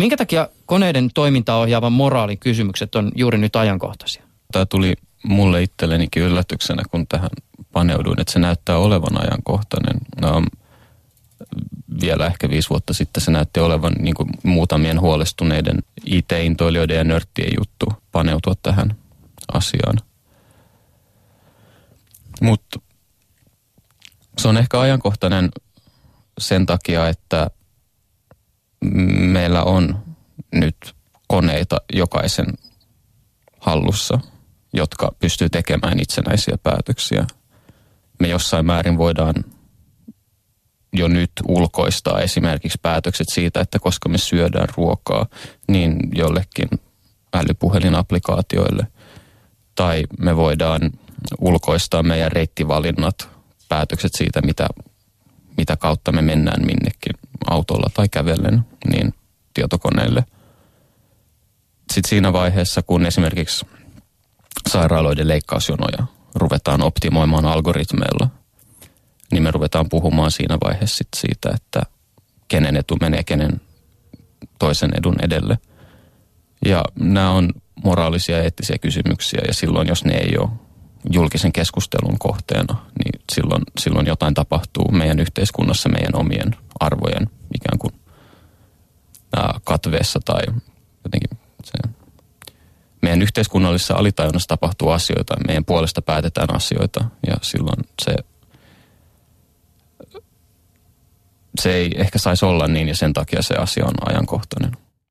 Minkä takia koneiden toimintaa ohjaavan moraalin kysymykset on juuri nyt ajankohtaisia? Tämä tuli mulle itsellenikin yllätyksenä, kun tähän paneuduin, että se näyttää olevan ajankohtainen. No, vielä ehkä viisi vuotta sitten se näytti olevan niin kuin muutamien huolestuneiden IT-intoilijoiden ja nörttien juttu paneutua tähän asiaan. Mutta se on ehkä ajankohtainen sen takia, että meillä on nyt koneita jokaisen hallussa, jotka pystyy tekemään itsenäisiä päätöksiä. Me jossain määrin voidaan jo nyt ulkoistaa esimerkiksi päätökset siitä, että koska me syödään ruokaa, niin jollekin älypuhelinaplikaatioille. Tai me voidaan ulkoistaa meidän reittivalinnat, päätökset siitä, mitä, mitä kautta me mennään minnekin autolla tai kävellen, niin tietokoneelle. Sitten siinä vaiheessa, kun esimerkiksi sairaaloiden leikkausjonoja ruvetaan optimoimaan algoritmeilla, niin me ruvetaan puhumaan siinä vaiheessa sit siitä, että kenen etu menee kenen toisen edun edelle. Ja nämä on moraalisia ja eettisiä kysymyksiä ja silloin, jos ne ei ole julkisen keskustelun kohteena, niin silloin, silloin jotain tapahtuu meidän yhteiskunnassa meidän omien arvojen katveessa tai jotenkin se, meidän yhteiskunnallisessa alitajunnassa tapahtuu asioita, meidän puolesta päätetään asioita ja silloin se, se ei ehkä saisi olla niin ja sen takia se asia on ajankohtainen.